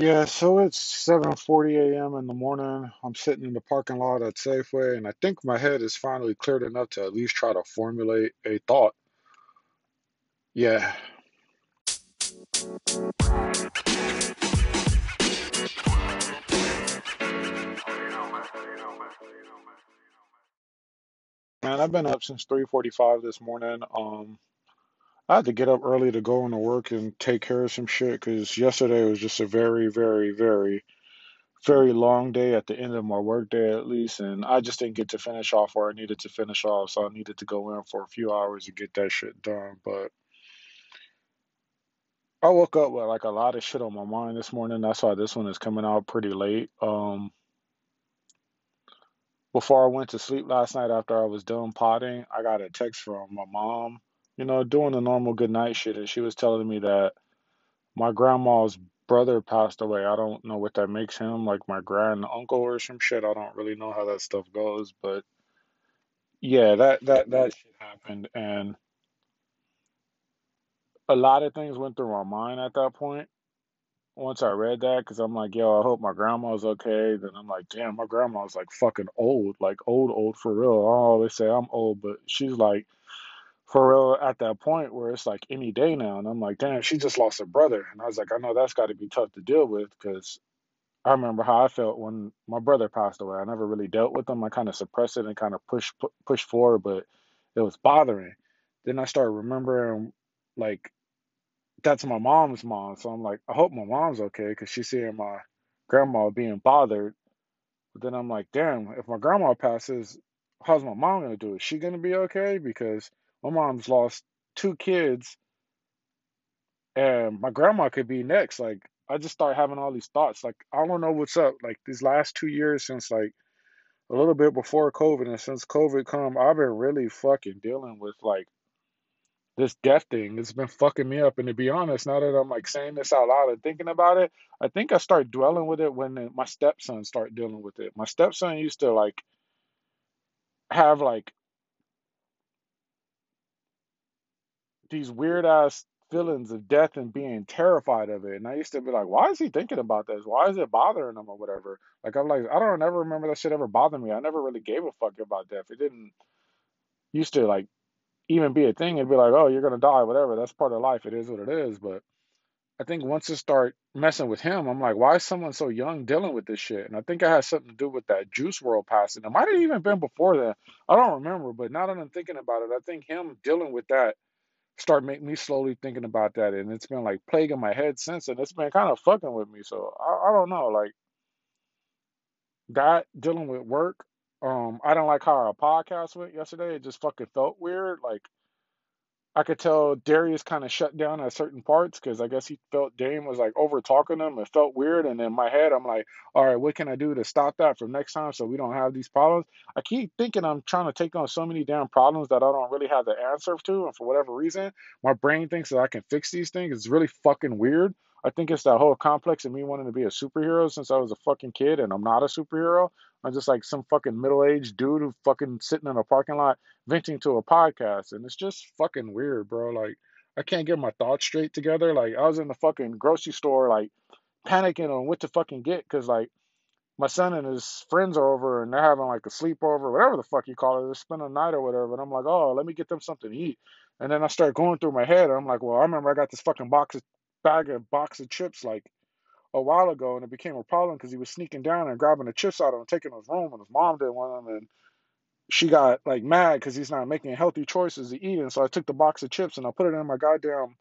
Yeah, so it's 7:40 a.m. in the morning. I'm sitting in the parking lot at Safeway, and I think my head is finally cleared enough to at least try to formulate a thought. Yeah, man, I've been up since 3:45 this morning. Um, I had to get up early to go into work and take care of some shit because yesterday was just a very, very, very, very long day at the end of my work day at least, and I just didn't get to finish off where I needed to finish off, so I needed to go in for a few hours to get that shit done. But I woke up with like a lot of shit on my mind this morning. That's why this one is coming out pretty late. Um, before I went to sleep last night after I was done potting, I got a text from my mom, you know, doing the normal good night shit, and she was telling me that my grandma's brother passed away. I don't know what that makes him, like my grand uncle or some shit. I don't really know how that stuff goes, but yeah, that that that shit happened, and a lot of things went through my mind at that point. once I read that, because I'm like, yo, I hope my grandma's okay. Then I'm like, damn, my grandma's like fucking old, like old, old for real. I always say I'm old, but she's like for real at that point where it's like any day now. And I'm like, damn, she just lost her brother. And I was like, I know that's got to be tough to deal with because I remember how I felt when my brother passed away. I never really dealt with him. I kind of suppressed it and kind of push pu- forward, but it was bothering. Then I started remembering like that's my mom's mom. So I'm like, I hope my mom's okay because she's seeing my grandma being bothered. But then I'm like, damn, if my grandma passes, how's my mom gonna do? Is she gonna be okay? Because my mom's lost two kids and my grandma could be next. Like I just start having all these thoughts. Like I don't know what's up. Like these last two years since like a little bit before COVID and since COVID come, I've been really fucking dealing with like this death thing It's been fucking me up. And to be honest, now that I'm like saying this out loud and thinking about it, I think I start dwelling with it when uh, my stepson start dealing with it. My stepson used to like have like these weird ass feelings of death and being terrified of it. And I used to be like, why is he thinking about this? Why is it bothering him or whatever? Like I'm like, I don't ever remember that shit ever bothered me. I never really gave a fuck about death. It didn't used to like even be a thing. It'd be like, oh, you're gonna die, whatever. That's part of life. It is what it is. But I think once it start messing with him, I'm like, why is someone so young dealing with this shit? And I think it has something to do with that Juice WRLD passing. It might have even been before that. I don't remember, but now that I'm thinking about it, I think him dealing with that start making me slowly thinking about that, and it's been like plaguing my head since, and it's been kind of fucking with me. So I, I don't know, like that dealing with work. Um, I don't like how our podcast went yesterday. It just fucking felt weird. Like I could tell Darius kind of shut down at certain parts because I guess he felt Dame was like over talking him. It felt weird. And in my head, I'm like, all right, what can I do to stop that for next time so we don't have these problems? I keep thinking I'm trying to take on so many damn problems that I don't really have the answer to. And for whatever reason, my brain thinks that I can fix these things. It's really fucking weird. I think it's that whole complex of me wanting to be a superhero since I was a fucking kid and I'm not a superhero. I'm just like some fucking middle aged dude who fucking sitting in a parking lot venting to a podcast, and it's just fucking weird, bro. Like, I can't get my thoughts straight together. Like, I was in the fucking grocery store, like, panicking on what to fucking get, because, like, my son and his friends are over and they're having like a sleepover, whatever the fuck you call it. They're spending a night or whatever. And I'm like, oh, let me get them something to eat. And then I start going through my head. And I'm like, well, I remember I got this fucking box of bag of box of chips like a while ago, and it became a problem because he was sneaking down and grabbing the chips out of him taking his room, and his mom didn't want them. And she got like mad because he's not making healthy choices to eat. And so I took the box of chips and I put it in my goddamn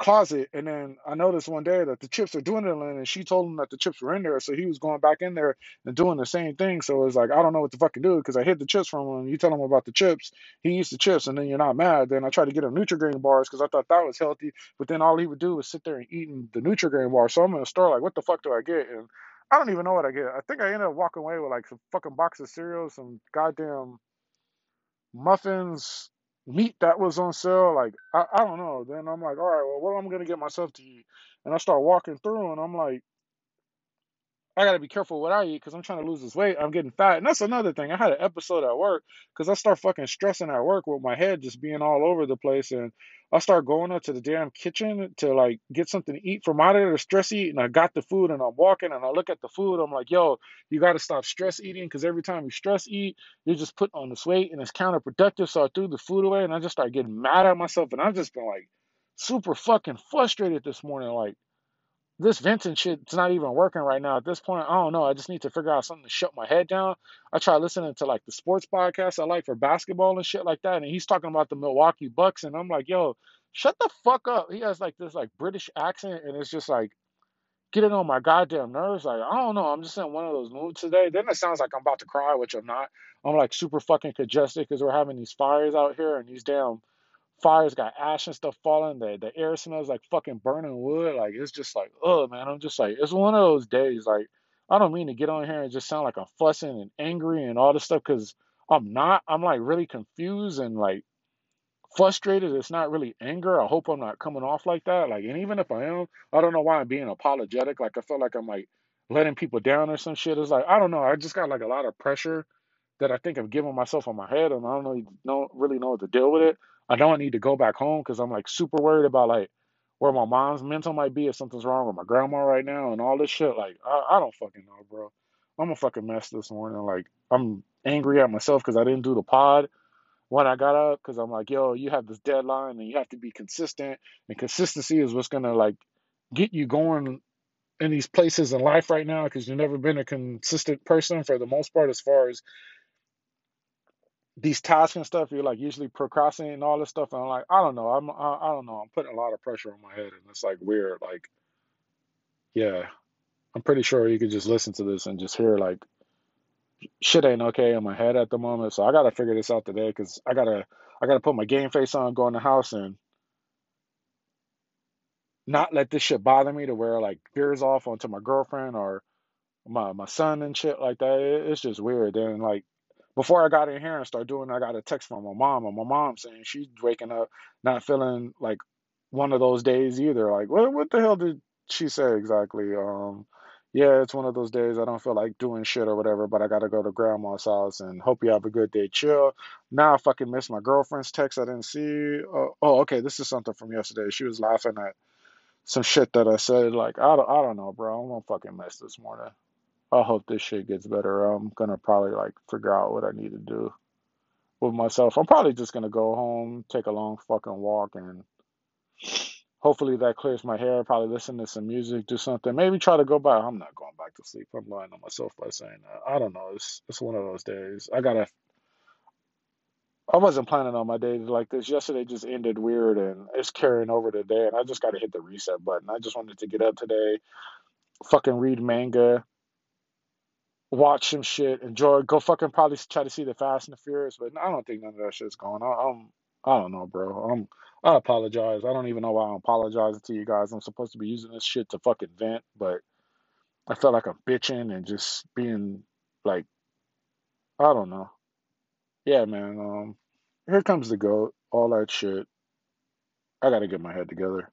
closet. And then I noticed one day that the chips are dwindling and she told him that the chips were in there. So he was going back in there and doing the same thing. So it was like, I don't know what to fucking do because I hid the chips from him. You tell him about the chips, he eats the chips and then you're not mad. Then I tried to get him Nutrigrain bars because I thought that was healthy. But then all he would do was sit there and eating the Nutrigrain bar. So I'm in the store like, what the fuck do I get? And I don't even know what I get. I think I ended up walking away with like some fucking box of cereal, some goddamn muffins, meat that was on sale. Like I, I don't know. Then I'm like, all right, well, what am I gonna get myself to eat? And I start walking through, and I'm like, I got to be careful what I eat because I'm trying to lose this weight. I'm getting fat. And that's another thing. I had an episode at work because I start fucking stressing at work with my head just being all over the place. And I start going up to the damn kitchen to like get something to eat from out of there stress eat. And I got the food and I'm walking and I look at the food. I'm like, yo, you got to stop stress eating because every time you stress eat, you're just putting on this weight and it's counterproductive. So I threw the food away and I just started getting mad at myself. And I've just been like super fucking frustrated this morning. Like, this venting shit's not even working right now. At this point, I don't know. I just need to figure out something to shut my head down. I try listening to like the sports podcast I like for basketball and shit like that, and he's talking about the Milwaukee Bucks, and I'm like, yo, shut the fuck up. He has like this like British accent, and it's just like getting on my goddamn nerves. Like, I don't know. I'm just in one of those moods today. Then it sounds like I'm about to cry, which I'm not. I'm like super fucking congested because we're having these fires out here, and these damn fires got ash and stuff falling. The the air smells like fucking burning wood. Like it's just like, oh man, I'm just like, it's one of those days. Like I don't mean to get on here and just sound like I'm fussing and angry and all this stuff because I'm not. I'm like really confused and like frustrated. It's not really anger. I hope I'm not coming off like that. Like, and even if I am, I don't know why I'm being apologetic. Like I feel like I'm like letting people down or some shit. It's like I don't know. I just got like a lot of pressure that I think I'm giving myself on my head, and I don't know, really know what to deal with it. I don't need to go back home because I'm like super worried about like where my mom's mental might be if something's wrong with my grandma right now and all this shit. Like I, I don't fucking know, bro. I'm a fucking mess this morning. Like I'm angry at myself because I didn't do the pod when I got up because I'm like, yo, you have this deadline and you have to be consistent, and consistency is what's gonna like get you going in these places in life right now because you've never been a consistent person for the most part as far as these tasks and stuff, you're like usually procrastinating all this stuff. And I'm like, I don't know. I'm, I, I don't know. I'm putting a lot of pressure on my head, and it's like weird. Like, yeah, I'm pretty sure you could just listen to this and just hear like shit ain't okay in my head at the moment. So I gotta figure this out today because I gotta, I gotta put my game face on, go in the house, and not let this shit bother me to where like veers off onto my girlfriend or my my son and shit like that. It, it's just weird. Then like before I got in here and started doing, I got a text from my mom, and my mom saying she's waking up not feeling like one of those days either. Like, what what the hell did she say exactly? Um, yeah, it's one of those days I don't feel like doing shit or whatever, but I gotta go to grandma's house and hope you have a good day. Chill. Now I fucking missed my girlfriend's text I didn't see. Uh, oh, okay, this is something from yesterday. She was laughing at some shit that I said. Like, I don't, I don't know, bro. I'm gonna fucking mess this morning. I hope this shit gets better. I'm gonna probably like figure out what I need to do with myself. I'm probably just gonna go home, take a long fucking walk, and hopefully that clears my hair. Probably listen to some music, do something. Maybe try to go back. I'm not going back to sleep. I'm lying on myself by saying that. I don't know. It's it's one of those days. I gotta. I wasn't planning on my days like this. Yesterday just ended weird, and it's carrying over today. And I just gotta hit the reset button. I just wanted to get up today, fucking read manga watch some shit, enjoy, go fucking probably try to see the Fast and the Furious, but I don't think none of that shit's going on. I'm, I don't know, bro. I'm, I apologize. I don't even know why I'm apologizing to you guys. I'm supposed to be using this shit to fucking vent, but I felt like I'm bitching and just being like, I don't know. Yeah, man. Um, here comes the goat. All that shit. I gotta get my head together.